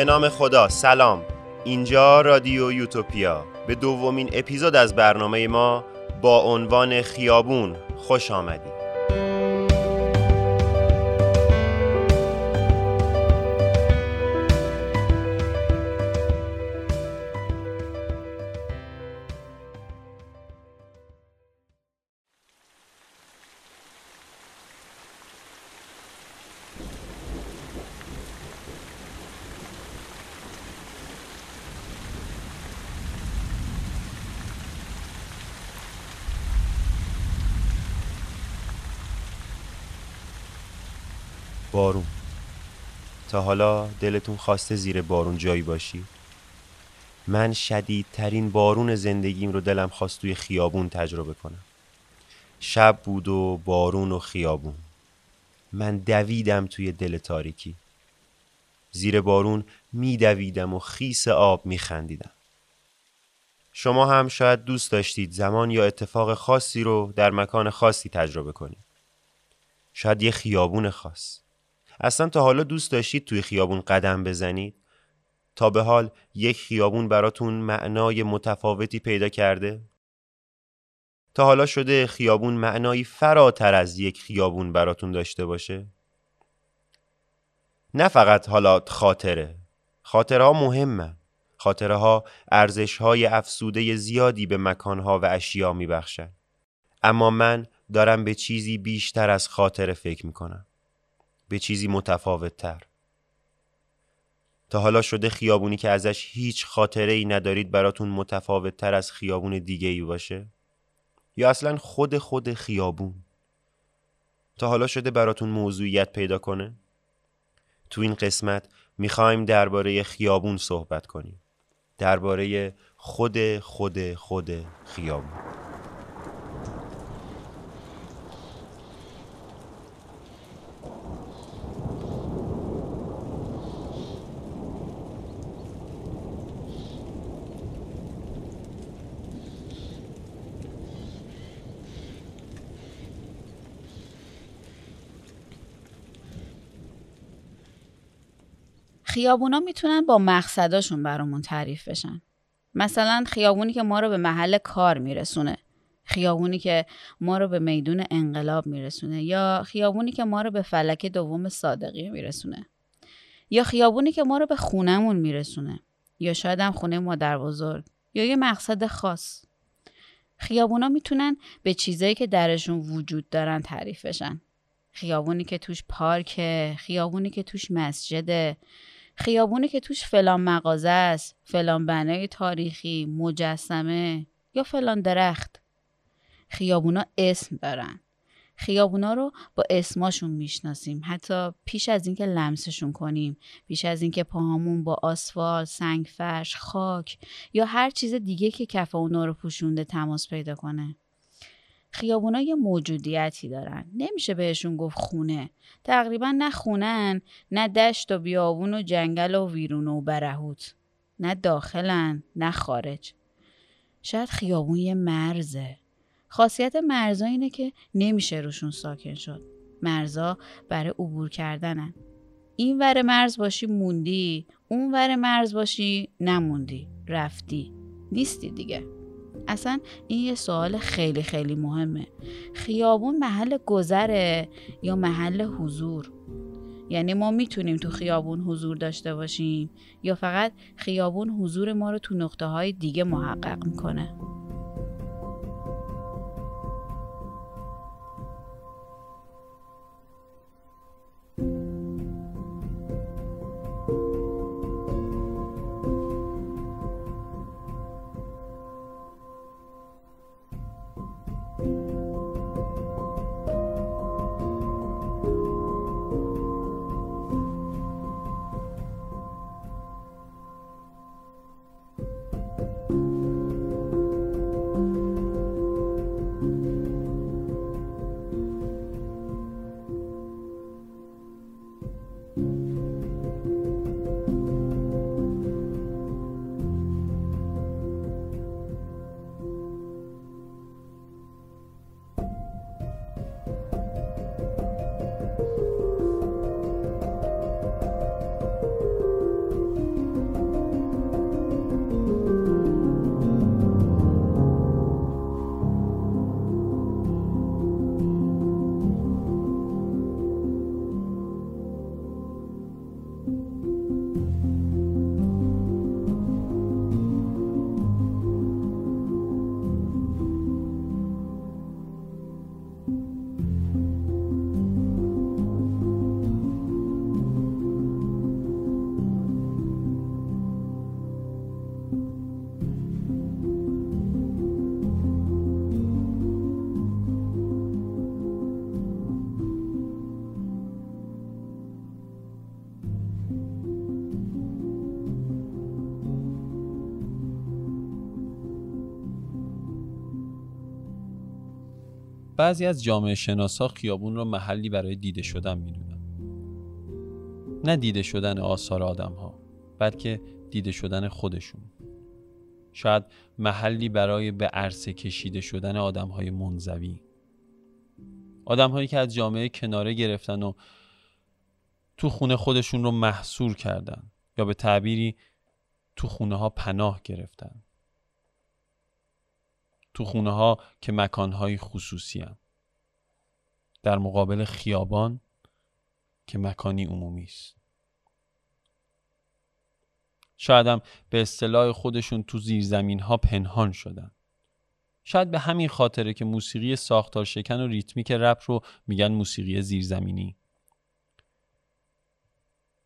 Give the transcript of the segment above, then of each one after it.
به نام خدا سلام. اینجا رادیو یوتوپیا. به دومین اپیزود از برنامه ما با عنوان خیابون خوش آمدید. بارون. تا حالا دلتون خواسته زیر بارون جایی باشی؟ من شدیدترین بارون زندگیم رو دلم خواست توی خیابون تجربه کنم. شب بود و بارون و خیابون. من دویدم توی دل تاریکی. زیر بارون میدویدم و خیس آب میخندیدم. شما هم شاید دوست داشتید زمان یا اتفاق خاصی رو در مکان خاصی تجربه کنید. شاید یه خیابون خاص. اصلا تا حالا دوست داشتید توی خیابون قدم بزنید؟ تا به حال یک خیابون براتون معنای متفاوتی پیدا کرده؟ تا حالا شده خیابون معنایی فراتر از یک خیابون براتون داشته باشه؟ نه فقط حالا خاطره خاطره ها مهمه خاطره ها ارزش های افسوده زیادی به مکانها و اشیا میبخشن اما من دارم به چیزی بیشتر از خاطره فکر می‌کنم به چیزی متفاوت تر تا حالا شده خیابونی که ازش هیچ خاطره ای ندارید براتون متفاوت تر از خیابون دیگه ای باشه؟ یا اصلا خود خود خیابون؟ تا حالا شده براتون موضوعیت پیدا کنه؟ تو این قسمت می‌خوایم درباره خیابون صحبت کنیم. درباره خود خود خود خیابون. خیابونا می‌تونن با مقصداشون برامون تعریف بشن. مثلا خیابونی که ما رو به محل کار میرسونه. خیابونی که ما رو به میدون انقلاب میرسونه. یا خیابونی که ما رو به فلک دوم صادقی میرسونه. یا خیابونی که ما رو به خونمون میرسونه. یا شاید هم خونه مادر بزرگ. یا یه مقصد خاص. خیابونا می‌تونن به چیزایی که درشون وجود دارن تعریف بشن. خیابونی که توش پارکه. خیابونی که توش مسجده. خیابونی که توش فلان مغازه است فلان بنای تاریخی مجسمه یا فلان درخت. خیابونا اسم دارن. خیابونا رو با اسماشون می‌شناسیم. حتی پیش از اینکه لمسشون کنیم پیش از اینکه پاهامون با آسفال، سنگفرش، خاک یا هر چیز دیگه که کف اونا رو پوشونده تماس پیدا کنه. خیابونا یه موجودیتی دارن. نمیشه بهشون گفت خونه. تقریبا نه خونن نه دشت و بیابون و جنگل و ویرون و برهوت. نه داخلن نه خارج. شاید خیابون یه مرزه. خاصیت مرزا اینه که نمیشه روشون ساکن شد. مرزا برای عبور کردنن. این ور مرز باشی موندی اون ور مرز باشی نموندی. رفتی. نیستی دیگه. اصلا این یه سوال خیلی خیلی مهمه. خیابون محل گذره یا محل حضور؟ یعنی ما می‌تونیم تو خیابون حضور داشته باشیم یا فقط خیابون حضور ما رو تو نقطه های دیگه محقق می‌کنه؟ بعضی از جامعه شناسا خیابون رو محلی برای دیده شدن می‌دونن. نه دیده شدن آثار آدم ها بلکه دیده شدن خودشون. شاید محلی برای به عرصه کشیده شدن آدم های منزوی. آدم هایی که از جامعه کناره گرفتن و تو خونه خودشون رو محصور کردن یا به تعبیری تو خونه ها پناه گرفتن. تو خونه ها که مکان های خصوصی هم. در مقابل خیابان که مکانی عمومی است. شاید هم به اصطلاح خودشون تو زیرزمین ها پنهان شدن. شاید به همین خاطره که موسیقی ساختار شکن و ریتمیک رپ رو میگن موسیقی زیرزمینی.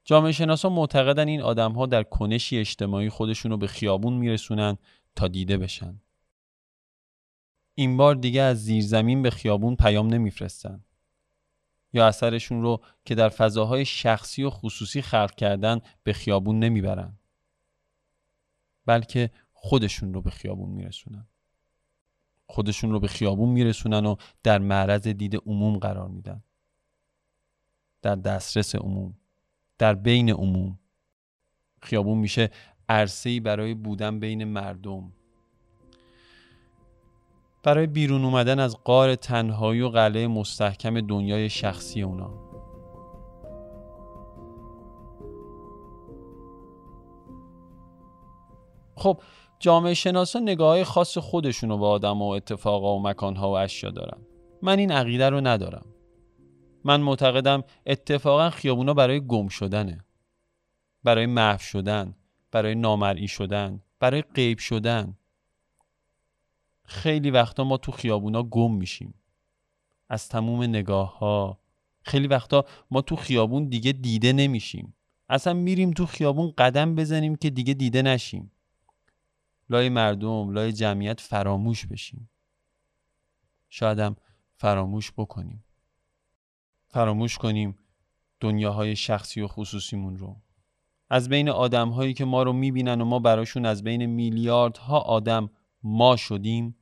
جامعه شناسا معتقدن این آدم ها در کنشی اجتماعی خودشون رو به خیابون میرسونن تا دیده بشن. این بار دیگه از زیرزمین به خیابون پیام نمیفرستن. یا اثرشون رو که در فضاهای شخصی و خصوصی خلق کردن به خیابون نمی‌برن بلکه خودشون رو به خیابون میرسونن. خودشون رو به خیابون میرسونن و در معرض دید عموم قرار میدن. در دسترس عموم در بین عموم. خیابون میشه عرصه‌ای برای بودن بین مردم. برای بیرون اومدن از قار تنهایی و قلعه مستحکم دنیای شخصی اونا. خب جامعه شناسا نگاه خاص خودشون رو به آدم و اتفاقا و مکانها و اشیا دارن. من این عقیده رو ندارم. من معتقدم اتفاقا خیابونا برای گم شدنه. برای محو شدن برای نامرئی شدن برای غیب شدن. خیلی وقتا ما تو خیابونا گم میشیم. از تموم نگاه ها خیلی وقتا ما تو خیابون دیگه دیده نمیشیم. اصلا میریم تو خیابون قدم بزنیم که دیگه دیده نشیم. لای مردم لای جمعیت فراموش بشیم. شایدم فراموش بکنیم. فراموش کنیم دنیاهای شخصی و خصوصیمون رو. از بین آدم هایی که ما رو می‌بینن و ما براشون از بین میلیاردها آدم ما شدیم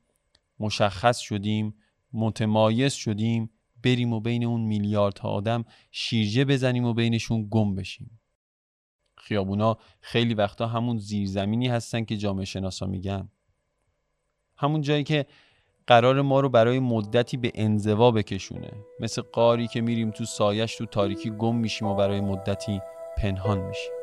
مشخص شدیم متمایز شدیم بریم و بین اون میلیاردها آدم شیرجه بزنیم و بینشون گم بشیم. خیابونا خیلی وقتا همون زیرزمینی هستن که جامعه شناسا میگن. همون جایی که قرار ما رو برای مدتی به انزوا بکشونه. مثل قاری که میریم تو سایش تو تاریکی گم میشیم و برای مدتی پنهان میشیم.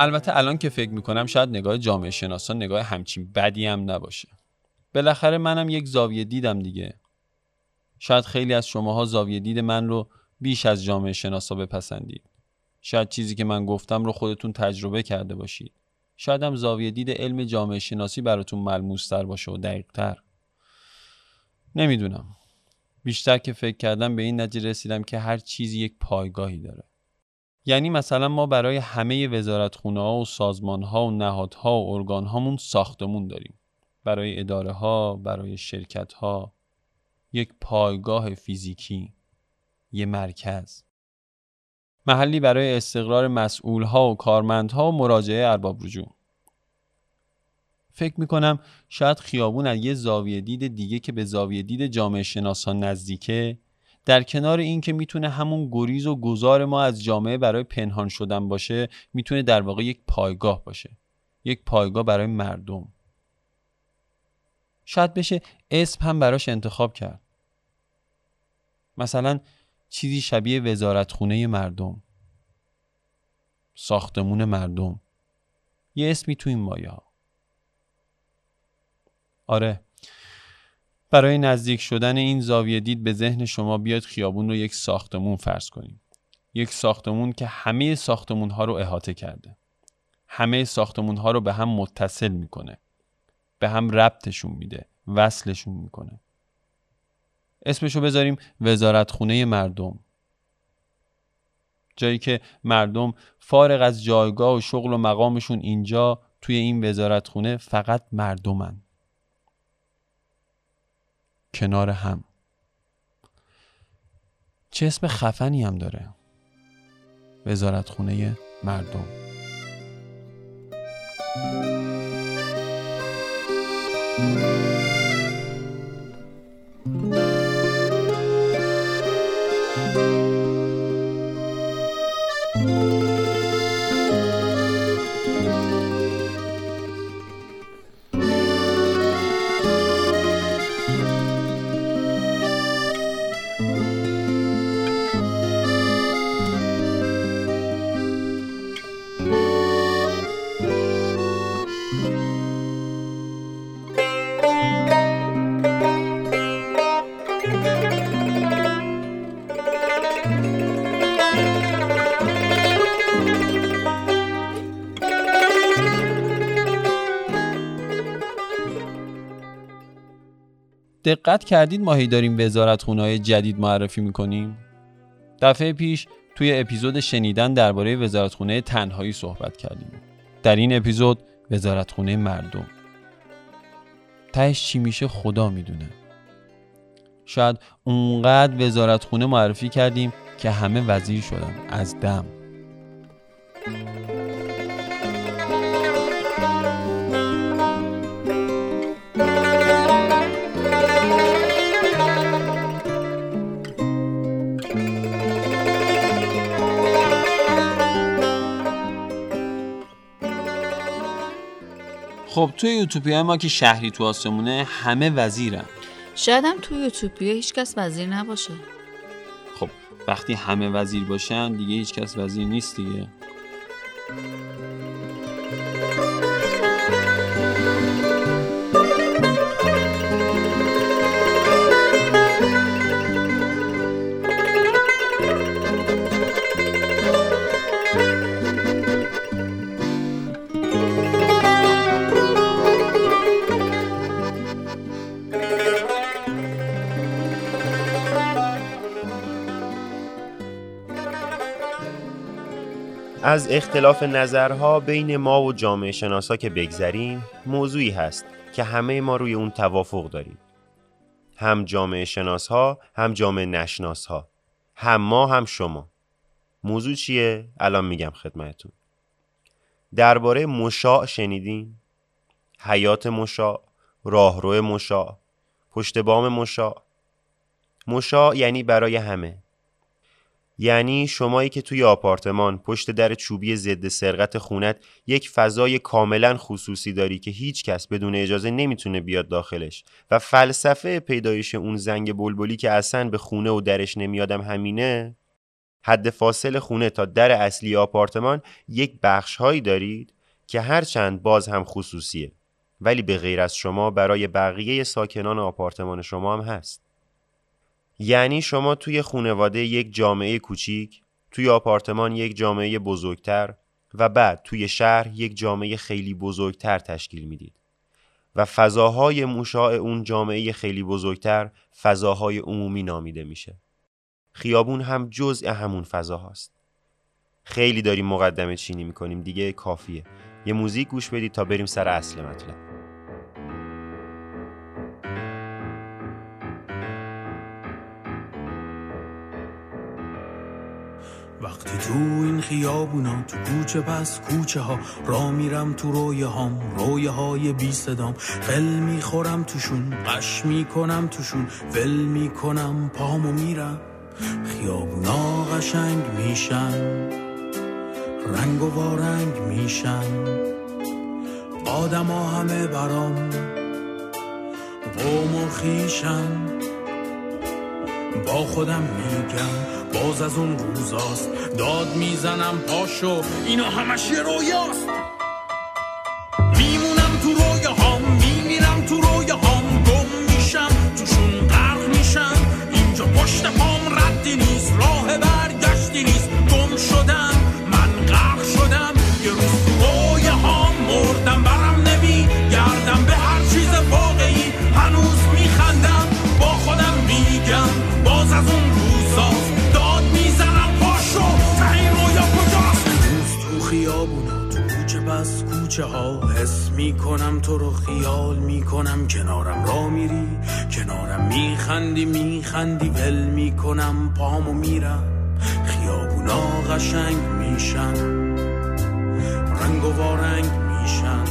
البته الان که فکر می‌کنم شاید نگاه جامعه شناسان نگاه همچین بدی هم نباشه. بالاخره منم یک زاویه دیدم دیگه. شاید خیلی از شماها زاویه دید من رو بیش از جامعه شناسا بپسندید. شاید چیزی که من گفتم رو خودتون تجربه کرده باشید. شاید هم زاویه دید علم جامعه شناسی براتون ملموستر باشه و دقیقتر. نمی‌دونم. بیشتر که فکر کردم به این نتیجه رسیدم که هر چیزی یک پایگاهی داره. یعنی مثلا ما برای همه وزارتخونه ها و سازمان ها و نهادها و ارگان هامون ساختمون داریم. برای اداره ها برای شرکت ها یک پایگاه فیزیکی. یه مرکز. محلی برای استقرار مسئول ها و کارمندها و مراجعه ارباب رجوع. فکر می‌کنم شاید خیابون از یه زاویه دید دیگه که به زاویه دید جامعه شناسان نزدیکه در کنار این که می‌تونه همون گریز و گذار ما از جامعه برای پنهان شدن باشه می‌تونه در واقع یک پایگاه باشه. یک پایگاه برای مردم. شاید بشه اسم هم براش انتخاب کرد. مثلا چیزی شبیه وزارتخونه مردم. ساختمون مردم. یه اسمی تو این مایه ها آره. برای نزدیک شدن این زاویه دید به ذهن شما بیاد خیابون رو یک ساختمون فرض کنیم. یک ساختمون که همه ساختمون ها رو احاطه کرده. همه ساختمون ها رو به هم متصل می‌کنه. به هم ربطشون میده وصلشون می‌کنه. اسمشو بذاریم وزارتخونه مردم. جایی که مردم فارغ از جایگاه و شغل و مقامشون اینجا توی این وزارتخونه فقط مردمن. کنار هم. چه اسم خفنی هم داره. وزارتخونه مردم. دقت کردید ماهی داریم وزارت های جدید معرفی می‌کنیم؟ دفعه پیش توی اپیزود شنیدن درباره وزارتخونه تنهایی صحبت کردیم. در این اپیزود وزارتخونه مردم. تهش چی میشه خدا می‌دونه. شاید اونقدر وزارتخونه معرفی کردیم که همه وزیر شدن از دم. خب توی یوتوپیا ما که شهری تو آسمونه همه وزیرن. شاید هم توی یوتوپیا هیچکس وزیر نباشه. خب وقتی همه وزیر باشن دیگه هیچکس وزیر نیست دیگه. از اختلاف نظرها بین ما و جامعه شناسا که بگذریم موضوعی هست که همه ما روی اون توافق داریم. هم جامعه شناس ها هم جامعه نشناس ها هم ما هم شما. موضوع چیه؟ الان میگم خدمتون درباره مشاع شنیدین؟ حیات مشاع راهرو مشاع پشت بام مشاع. مشاع یعنی برای همه. یعنی شمایی که توی آپارتمان پشت در چوبی ضد سرقت خونت یک فضای کاملا خصوصی داری که هیچ کس بدون اجازه نمی‌تونه بیاد داخلش. و فلسفه پیدایش اون زنگ بلبلی که اصلا به خونه و درش نمیادم همینه حد فاصل خونه تا در اصلی آپارتمان یک بخش هایی دارید که هرچند باز هم خصوصیه ولی به غیر از شما برای بقیه ساکنان آپارتمان شما هم هست. یعنی شما توی خونواده یک جامعه کوچیک، توی آپارتمان یک جامعه بزرگتر و بعد توی شهر یک جامعه خیلی بزرگتر تشکیل می‌دید. و فضاهای مشاع اون جامعه خیلی بزرگتر فضاهای عمومی نامیده میشه. خیابون هم جزء همون فضا هاست. خیلی داریم مقدمه چینی می‌کنیم دیگه کافیه. یه موزیک گوش بدید تا بریم سر اصل مطلب. وقتی تو این خیابونا تو کوچه پس کوچه ها را میرم تو رویه هام رویه های بی صدام. قل می‌خورم توشون قش می‌کنم توشون ول می‌کنم پامو میرم. خیابونا قشنگ میشن رنگ و وارنگ میشن. آدما همه برام قوم و خیشن. با خودم میگم باز از اون روزاست. داد می‌زنم پاشو اینا همش یه رویاست. میمونم تو رویه هم میمیرم تو رویه هم گم میشم توشون غرق میشم. اینجا پشت پام ردی نیست راه برگشتی نیست. گم شدم من غرق شدم. یه روز تو می‌کنم تو رو خیال می‌کنم. کنارم را میری کنارم میخندی میخندی. ول می‌کنم پامو میرم. خیابونا قشنگ میشن. رنگ و وارنگ میشن.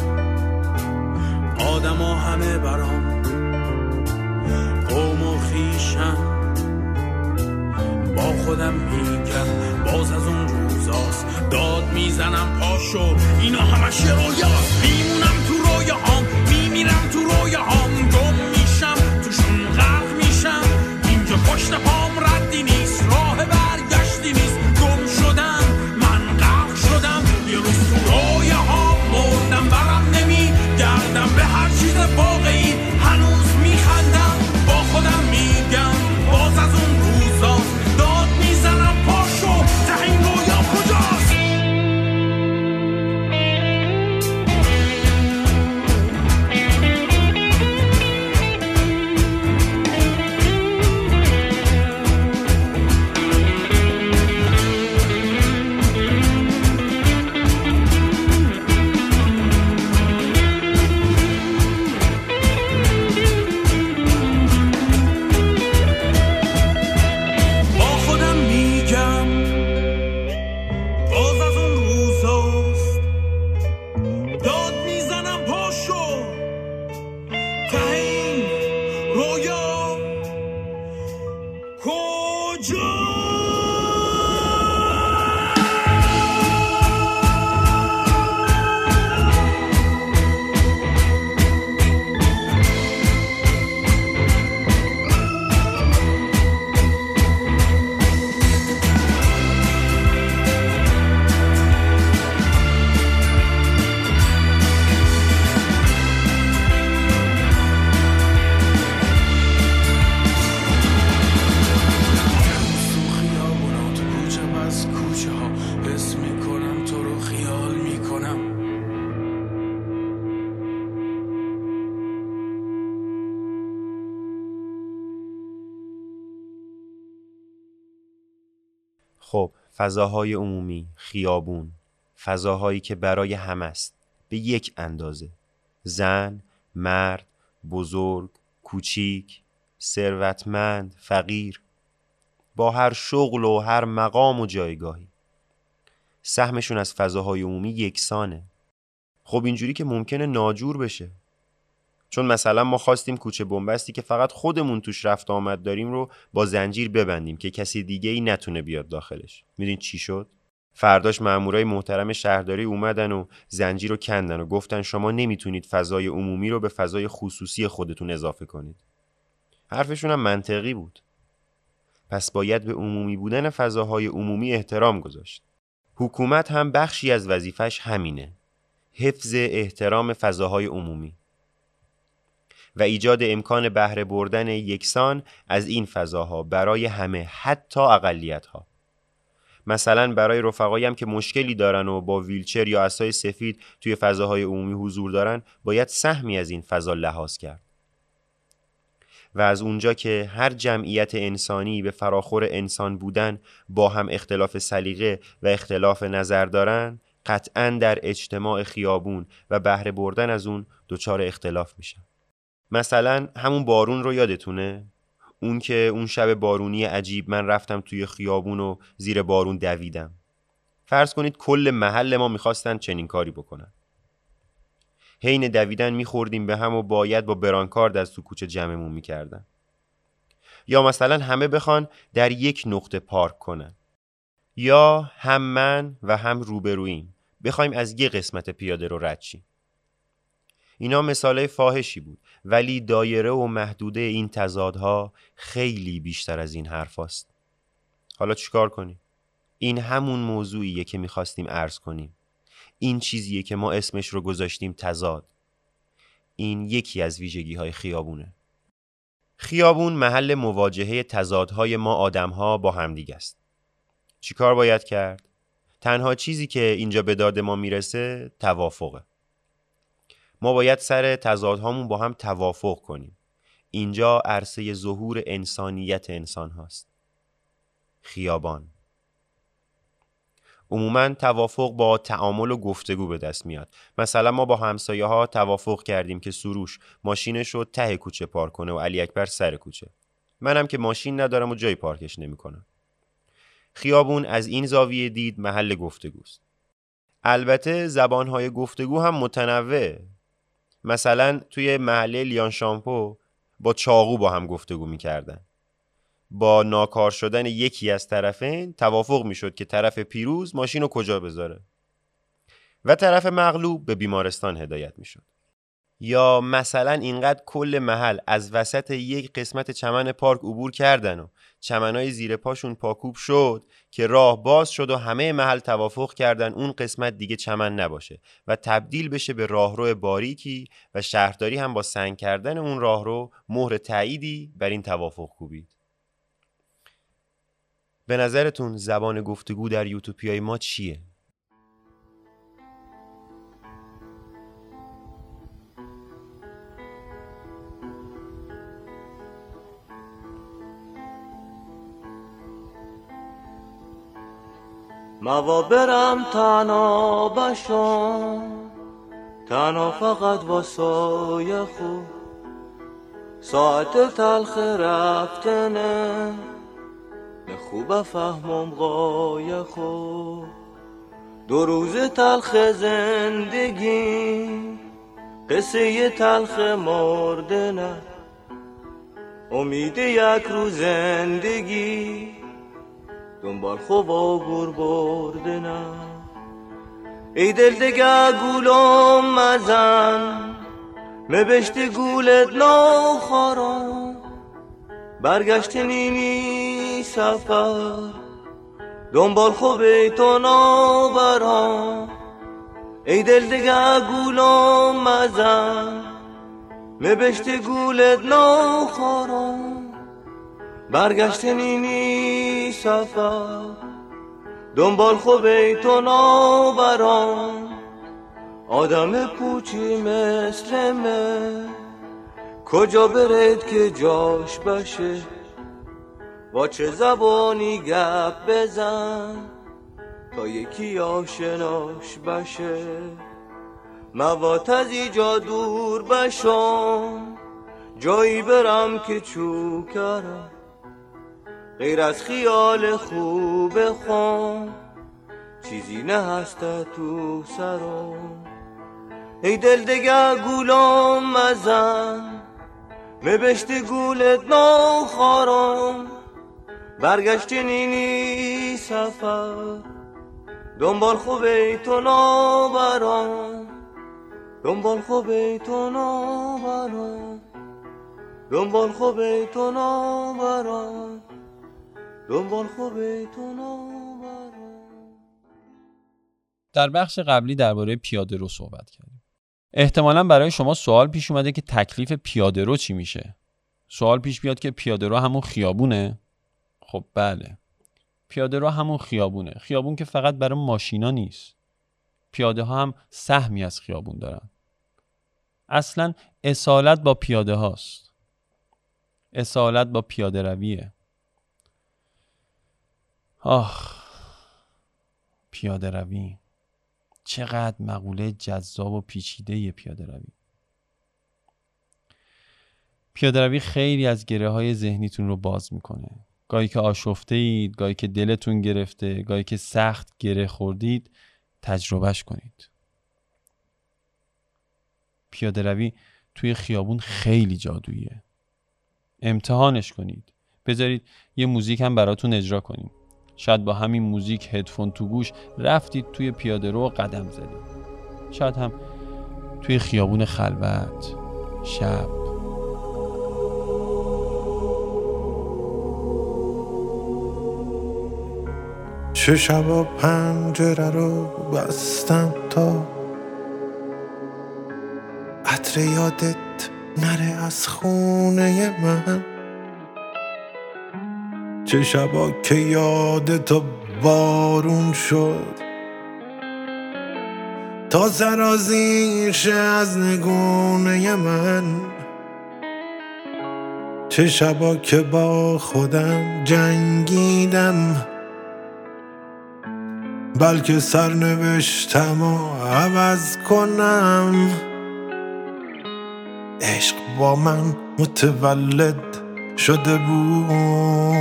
آدما همه برام قوم و خیشن با خودم میگم باز از اون روزاست داد می‌زنم پاشو اینا همش رویاست. میمونم تو رویاهام میمیرم تو رویاهام گم میشم توشون غرق میشم. اینجا پشت پام فضاهای عمومی خیابون فضاهایی که برای همه است به یک اندازه. زن مرد بزرگ کوچیک ثروتمند فقیر. با هر شغل و هر مقام و جایگاهی. سهمشون از فضاهای عمومی یکسانه. خب اینجوری که ممکنه ناجور بشه. چون مثلا ما خواستیم کوچه بنبستی که فقط خودمون توش رفت آمد داریم رو با زنجیر ببندیم که کسی دیگه ای نتونه بیاد داخلش. می‌دونی چی شد؟ فرداش مامورای محترم شهرداری اومدن و زنجیر رو کندن و گفتن شما نمی‌تونید فضای عمومی رو به فضای خصوصی خودتون اضافه کنید. حرفشون هم منطقی بود. پس باید به عمومی بودن فضاهای عمومی احترام گذاشت. حکومت هم بخشی از وظیفش همینه. حفظ احترام فضاهای عمومی. و ایجاد امکان بهره بردن یکسان از این فضاها برای همه حتی اقلیت ها مثلا برای رفقایم که مشکلی دارن و با ویلچر یا اسای سفید توی فضاهای عمومی حضور دارن باید سهمی از این فضا لحاظ کرد. و از اونجا که هر جمعیت انسانی به فراخور انسان بودن با هم اختلاف سلیقه و اختلاف نظر دارن قطعا در اجتماع خیابون و بهره بردن از اون دچار اختلاف میشن. مثلا همون بارون رو یادتونه؟ اون که اون شب بارونی عجیب من رفتم توی خیابون و زیر بارون دویدم. فرض کنید کل محل ما می‌خواستن چنین کاری بکنن. حین دویدن میخوردیم به هم و باید با برانکارد از تو کوچه جمعمون می‌کردن. یا مثلا همه بخوان در یک نقطه پارک کنن. یا هم من و هم روبرویم بخوایم از یه قسمت پیاده رو رد شیم. اینا مثالای فاحشی بود. ولی دایره و محدوده این تضادها خیلی بیشتر از این حرف است. حالا چیکار کنیم؟ این همون موضوعیه که می‌خواستیم عرض کنیم. این چیزیه که ما اسمش رو گذاشتیم تضاد. این یکی از ویژگی های خیابونه. خیابون محل مواجهه تضادهای ما آدمها با همدیگه است. چیکار باید کرد؟ تنها چیزی که اینجا به داد ما می‌رسه توافقه. ما باید سر تضادهامون با هم توافق کنیم. اینجا عرصه ظهور انسانیت انسان هاست. خیابان. عموما توافق با تعامل و گفتگو به دست میاد. مثلا ما با همسایه ها توافق کردیم که سروش ماشینش رو ته کوچه پارک کنه و علی اکبر سر کوچه. منم که ماشین ندارم و جای پارکش نمی‌کنم. خیابون از این زاویه دید محل گفتگوست. البته زبانهای گفتگو هم متنوع. مثلا توی محله لیان شامپو با چاقو با هم گفتگو می‌کردن. با ناکار شدن یکی از طرفین توافق می‌شد که طرف پیروز ماشین رو کجا بذاره. و طرف مغلوب به بیمارستان هدایت می‌شد. یا مثلا اینقدر کل محل از وسط یک قسمت چمن پارک عبور کردن و چمنای زیر پاشون پاکوب شد که راه باز شد و همه محل توافق کردن اون قسمت دیگه چمن نباشه و تبدیل بشه به راهرو باریکی و شهرداری هم با سنگ کردن اون راهرو مهر تاییدی بر این توافق کوبید به نظرتون زبان گفتگو در یوتوپیای ما چیه؟ موا برم تنها بشم تنها فقط واسای خوب ساعت تلخ رفتنه. خوب فهمم قای خوب دو روز تلخ زندگی. قصه تلخ مردنه. امید یک روز زندگی. دنبال خوب گر بردنه ای دل دگه گولم مزن مبشت گولت ناخارم برگشت نینی سفر دنبال خوب تو نابرام ای دل دگه گولم مزن مبشت گولت ناخارم برگشت نینی سفر دنبال خوب تو نابرام آدم پوچی مثل من. کجا برد که جاش باشه؟ با چه زبانی گپ بزن تا یکی آشناش باشه؟ موات از ایجا دور بشم جایی برم که چوکرم. غیر از خیال خوب خون چیزی نه هسته تو سرم. ای دل دگه گولم مزن مبشت گولت ناخارم برگشت نینی سفر دنبال خوب تو نابرام دنبال خوب تو نابرام دنبال خوب تو نابرام دنبال خوب تو نابرام در بخش قبلی درباره پیاده رو صحبت کردیم. احتمالا برای شما سوال پیش اومده که تکلیف پیاده رو چی میشه. سوال پیش بیاد که پیاده رو همون خیابونه. خب بله. پیاده رو همون خیابونه. خیابون که فقط برای ماشینا نیست. پیاده ها هم سهمی از خیابون دارن. اصلا اصالت با پیاده هاست. اصالت با پیاده رویه. آخ پیاده روی. چقدر مقوله جذاب و پیچیده پیاده روی. پیاده روی خیلی از گره های ذهنیتون رو باز می‌کنه. گاهی که آشفته اید گاهی که دلتون گرفته گاهی که سخت گره خوردید تجربهش کنید. پیاده روی توی خیابون خیلی جادوییه. امتحانش کنید. بذارید یه موزیک هم براتون اجرا کنیم. شاید با همین موزیک هدفون تو گوش رفتید توی پیاده رو قدم زدید. شاید هم توی خیابون خلوت شب. چه شبا پنجره رو بستم تا عطر یادت نره از خونه من. چه شبا که یاد تو بارون شد. تا سرازیشه از نگونه من. چه شبا که با خودم جنگیدم. بلکه سرنوشتم و عوض کنم. عشق با من متولد شده بود.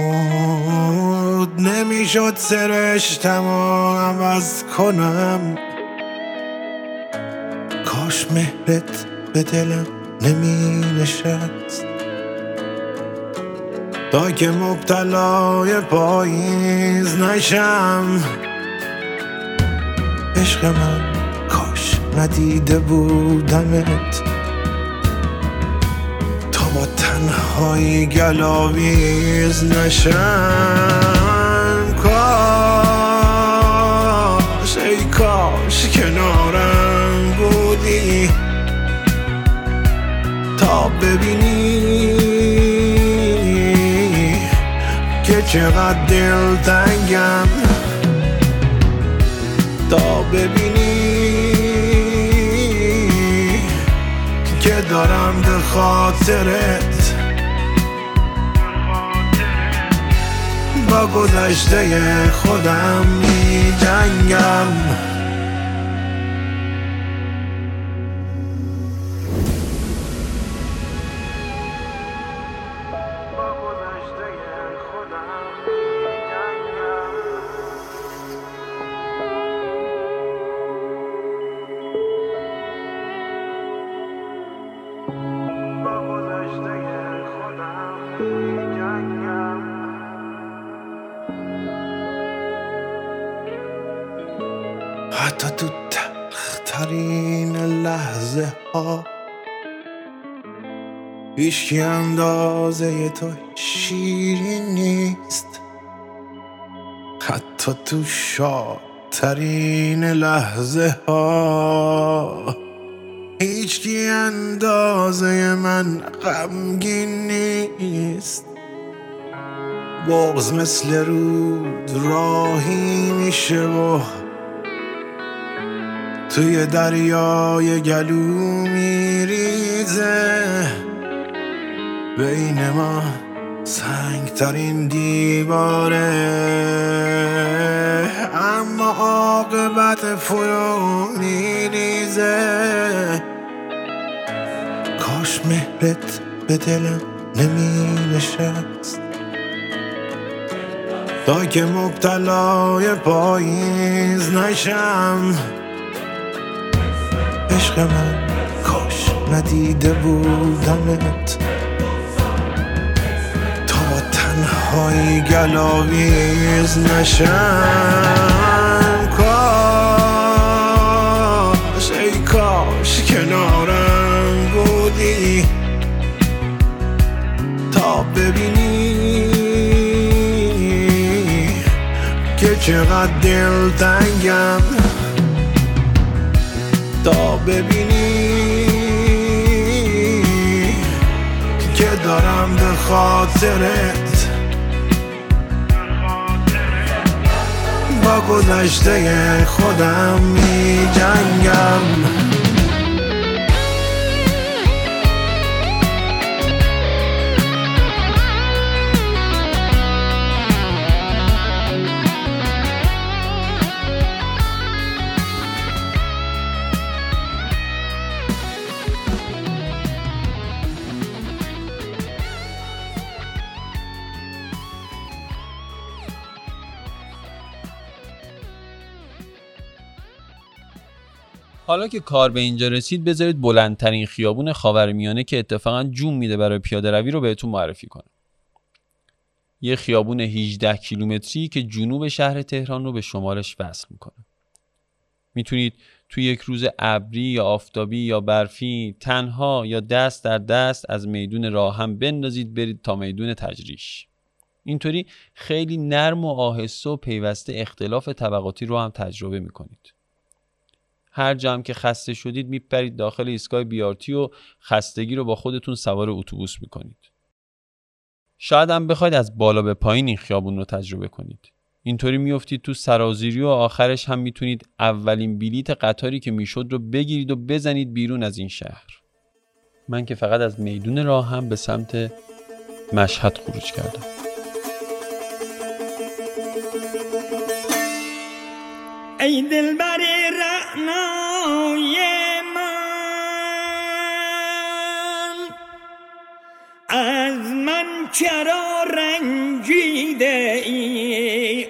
نمی‌شد سرشتم و عوض کنم. کاش مهرت به دلم نمی نشست تا که مبتلای پاییز نشم. عشق من کاش ندیده بودمت با تنهایی گلاویز نشم. کاش ای کاش کنارم بودی. تا ببینی که چقدر دل تنگم تا ببینی دارم به خاطرت. با گذشته خودم می جنگم هیچکی اندازه تو شیرین نیست. حتی تو شادترین لحظه ها. هیچکی اندازه من غمگین نیست. بغز مثل رود راهی میشه و توی دریای گلو میریزه. بین ما سنگترین دیواره. اما عاقبت فرو میریزه کاش مهرت به دلم نمی نشست تا که مبتلای پاییز نشم. عشق من کاش ندیده بودمت تنهایی گلاویز نشم. کاش ای کاش کنارم بودی. تا ببینی که چقدر دل تنگم. تا ببینی که دارم به خاطرت با گذشته خودم. که کار به اینجا رسید بذارید بلندترین خیابون خاورمیانه که اتفاقا جون میده برای پیاده روی رو بهتون معرفی کنم. یه خیابون 18 کیلومتری که جنوب شهر تهران رو به شمالش وصل می‌کنه. می‌تونید توی یک روز ابری یا آفتابی یا برفی تنها یا دست در دست از میدون راه هم بندازید برید تا میدون تجریش. اینطوری خیلی نرم و آهسته و پیوسته اختلاف طبقاتی رو هم تجربه می‌کنید. هر جمع که خسته شدید میپرید داخل ایستگاه بیارتی و خستگی رو با خودتون سوار اتوبوس می‌کنید. شاید هم بخواید از بالا به پایین این خیابون رو تجربه کنید. اینطوری میافتید تو سرازیری و آخرش هم می‌تونید اولین بلیت قطاری که می‌شد رو بگیرید و بزنید بیرون از این شهر. من که فقط از میدون راه هم به سمت مشهد خروج کردم. ای دلبر چرا رنجیده ای؟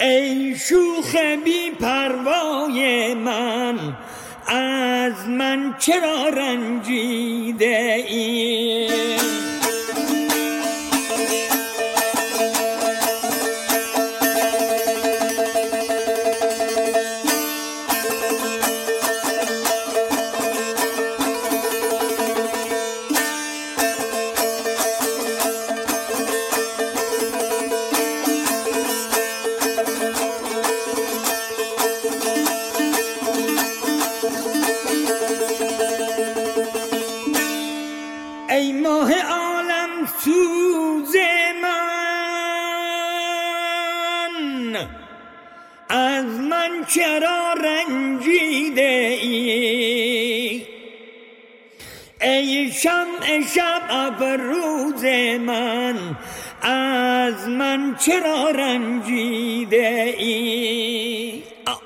ای شوخ بی پروای من از من چرا رنجیده ای؟ از من چرا رنجیده ای آه.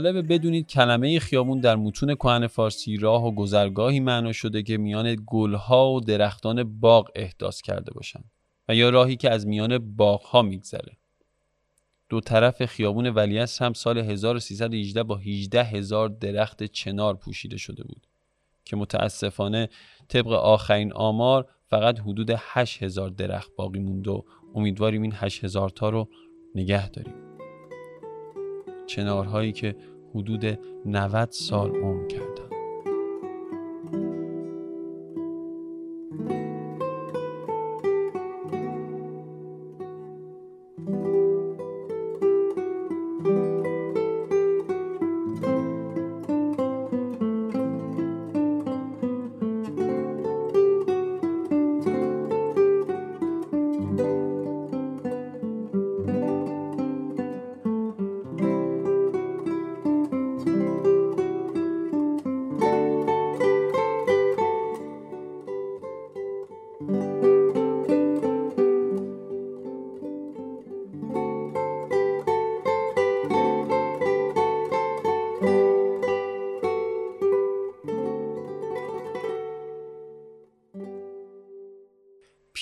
جالبه بدونید کلمه خیابون در متون کهن فارسی راه و گذرگاهی معنا شده که میان گلها و درختان باغ احداث کرده باشند و یا راهی که از میان باغها میگذره. دو طرف خیابون ولیعصر هم سال 1318 با 18 هزار درخت چنار پوشیده شده بود که متاسفانه طبق آخرین آمار فقط حدود 8 هزار درخت باقی موند و امیدواریم این 8 هزار تا رو نگه داریم. چنارهایی که حدود 90 سال عمر کردن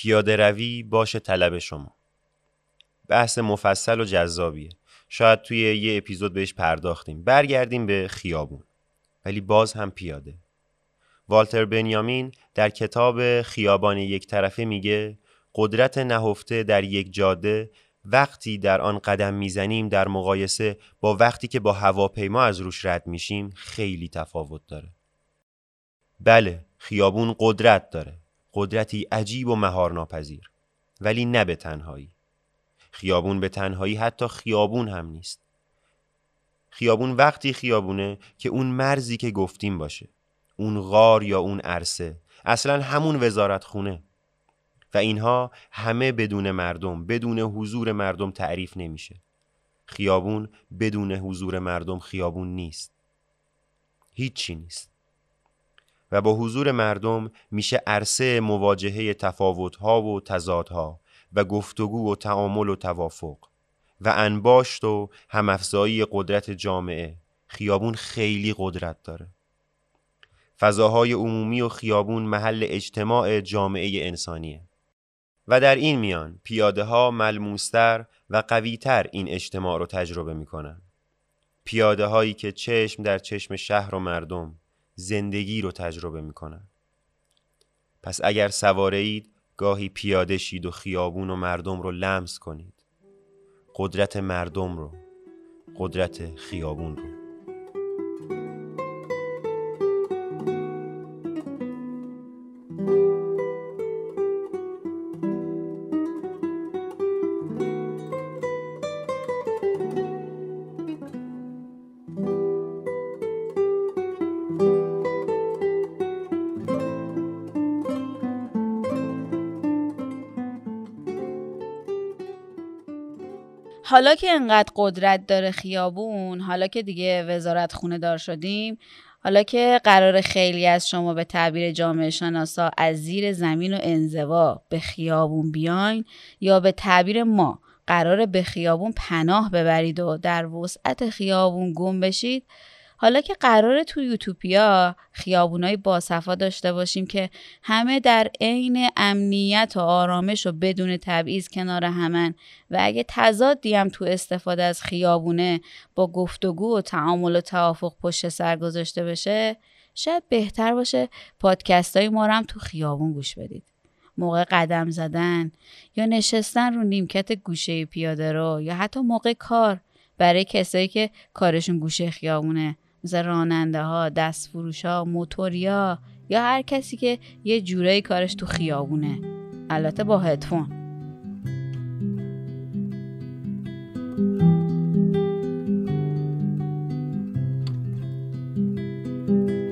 پیاده روی باشه طلب شما. بحث مفصل و جذابیه. شاید توی یه اپیزود بهش پرداختیم. برگردیم به خیابون. ولی باز هم پیاده. والتر بنیامین در کتاب خیابان یک طرفه میگه قدرت نهفته در یک جاده وقتی در آن قدم می‌زنیم در مقایسه با وقتی که با هواپیما از روش رد میشیم خیلی تفاوت داره. بله خیابون قدرت داره. قدرتی عجیب و مهارناپذیر. ولی نه به تنهایی. خیابون به تنهایی حتی خیابون هم نیست. خیابون وقتی خیابونه که اون مرزی که گفتیم باشه. اون غار یا اون عرصه. اصلا همون وزارت خونه. و اینها همه بدون مردم بدون حضور مردم تعریف نمیشه. خیابون بدون حضور مردم خیابون نیست. هیچی نیست. و با حضور مردم میشه عرصه مواجهه تفاوتها و تضادها و گفتگو و تعامل و توافق و انباشت و همافزایی قدرت جامعه. خیابون خیلی قدرت داره. فضاهای عمومی و خیابون محل اجتماع جامعه انسانیه. و در این میان پیاده ها ملموستر و قویتر این اجتماع رو تجربه می‌کنن. پیاده هایی که چشم در چشم شهر و مردم زندگی رو تجربه می‌کنن. پس اگر سواره اید گاهی پیاده شید و خیابون و مردم رو لمس کنید. قدرت مردم رو قدرت خیابون رو. حالا که انقدر قدرت داره خیابون حالا که دیگه وزارت خونه دار شدیم حالا که قرار خیلی از شما به تعبیر جامعه شناسا از زیر زمین و انزوا به خیابون بیاین یا به تعبیر ما قرار به خیابون پناه ببرید و در وسعت خیابون گم بشید حالا که قراره تو یوتوپیا خیابونای باصفا داشته باشیم که همه در عین امنیت و آرامش و بدون تبعیض کنار همن و اگه تضادی هم تو استفاده از خیابونه با گفتگو و تعامل و توافق پشت سر گذاشته بشه شاید بهتر باشه پادکست های ما رو هم تو خیابون گوش بدید. موقع قدم زدن یا نشستن رو نیمکت گوشه پیاده رو یا حتی موقع کار برای کسایی که کارشون گوشه خیابونه. مثل راننده ها دست فروش ها موتوریا یا هر کسی که یه جورایی کارش تو خیابونه. البته با هدفون.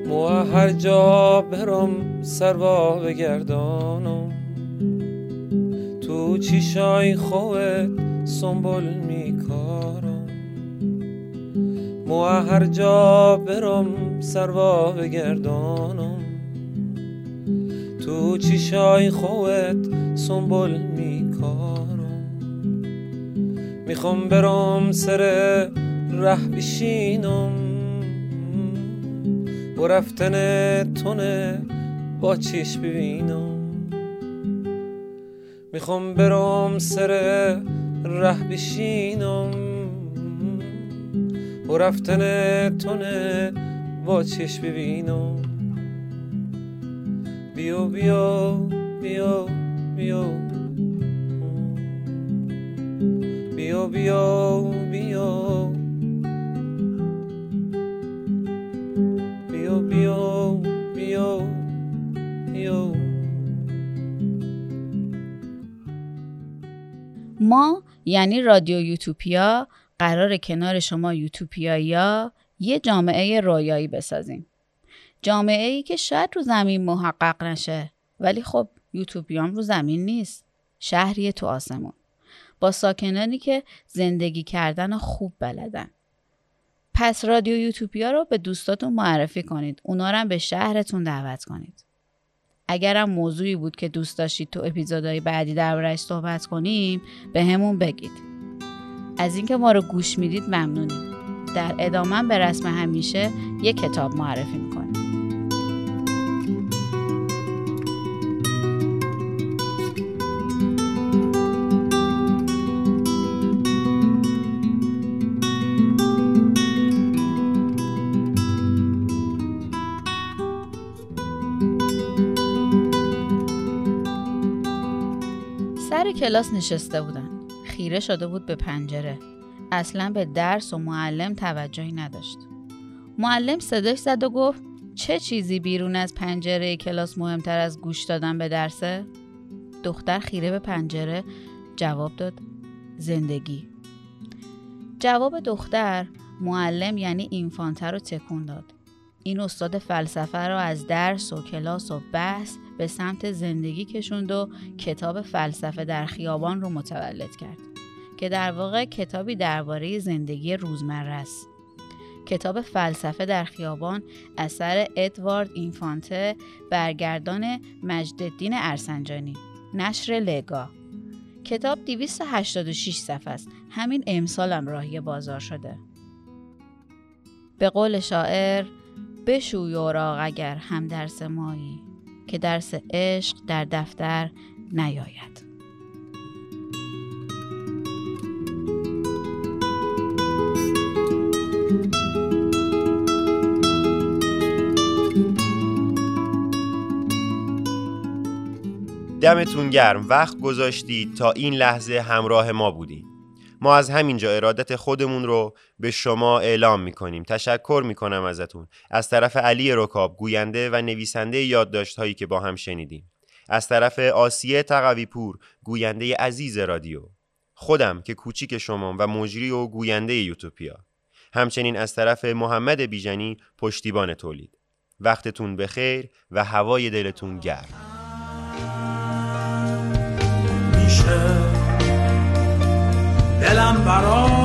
مو هر جا برم سروا بگردانم. تو چیشای خوت سنبول میکارم. مو هر جا برم سروا بگردانم تو چیشای خوت سنبول میکارم. می‌خوام برم سر ره بشینم. و رفتن تونه با چیش ببینم. می‌خوام برم سر ره بشینم. و رفتن تونه با چش ببینم بیا بیا بیا بیا بیا بیا بیا بیا بیا بیا بیا ما یعنی رادیو یوتوپیا قرار کنار شما یوتوپیایی یه جامعه رویایی بسازیم. جامعه ای که شاید رو زمین محقق نشه ولی خب یوتوپیام رو زمین نیست. شهری تو آسمون. با ساکنانی که زندگی کردن خوب بلدن. پس رادیو یوتوپیا رو به دوستاتون معرفی کنید. اونا رو هم به شهرتون دعوت کنید. اگرم موضوعی بود که دوست داشتید تو اپیزودهای بعدی دربارهش صحبت کنیم به همون بگید. از اینکه ما رو گوش می‌دید ممنونیم. در ادامه به رسم همیشه یک کتاب معرفی می‌کنیم. سر کلاس نشسته بودن. خیره شده بود به پنجره. اصلا به درس و معلم توجهی نداشت. معلم صداش زد و گفت چه چیزی بیرون از پنجره کلاس مهمتر از گوش دادن به درسه؟ دختر خیره به پنجره جواب داد زندگی. جواب دختر معلم یعنی اینفانتر رو تکون داد. این استاد فلسفه رو از درس و کلاس و بحث به سمت زندگی کشوند و کتاب فلسفه در خیابان رو متولد کرد که در واقع کتابی درباره زندگی روزمره است. کتاب فلسفه در خیابان اثر ادوارد اینفانته برگردان مجددین ارسنجانی. نشر لگا. کتاب 286 صفحه است. همین امسالم راهی بازار شده. به قول شاعر بشوی اوراق اگر هم درس مایی که درس عشق در دفتر نیاید. دمتون گرم. وقت گذاشتید تا این لحظه همراه ما بودید ما از همینجا ارادت خودمون رو به شما اعلام می‌کنیم. تشکر می‌کنم ازتون. از طرف علی رکاب گوینده و نویسنده یادداشت هایی که با هم شنیدیم. از طرف آسیه تقوی پور گوینده عزیز رادیو. خودم که کوچیک شما و مجری و گوینده یوتوپیا. همچنین از طرف محمد بیژنی پشتیبان تولید. وقتتون بخیر و هوای دلتون گرم. باشه دلم برات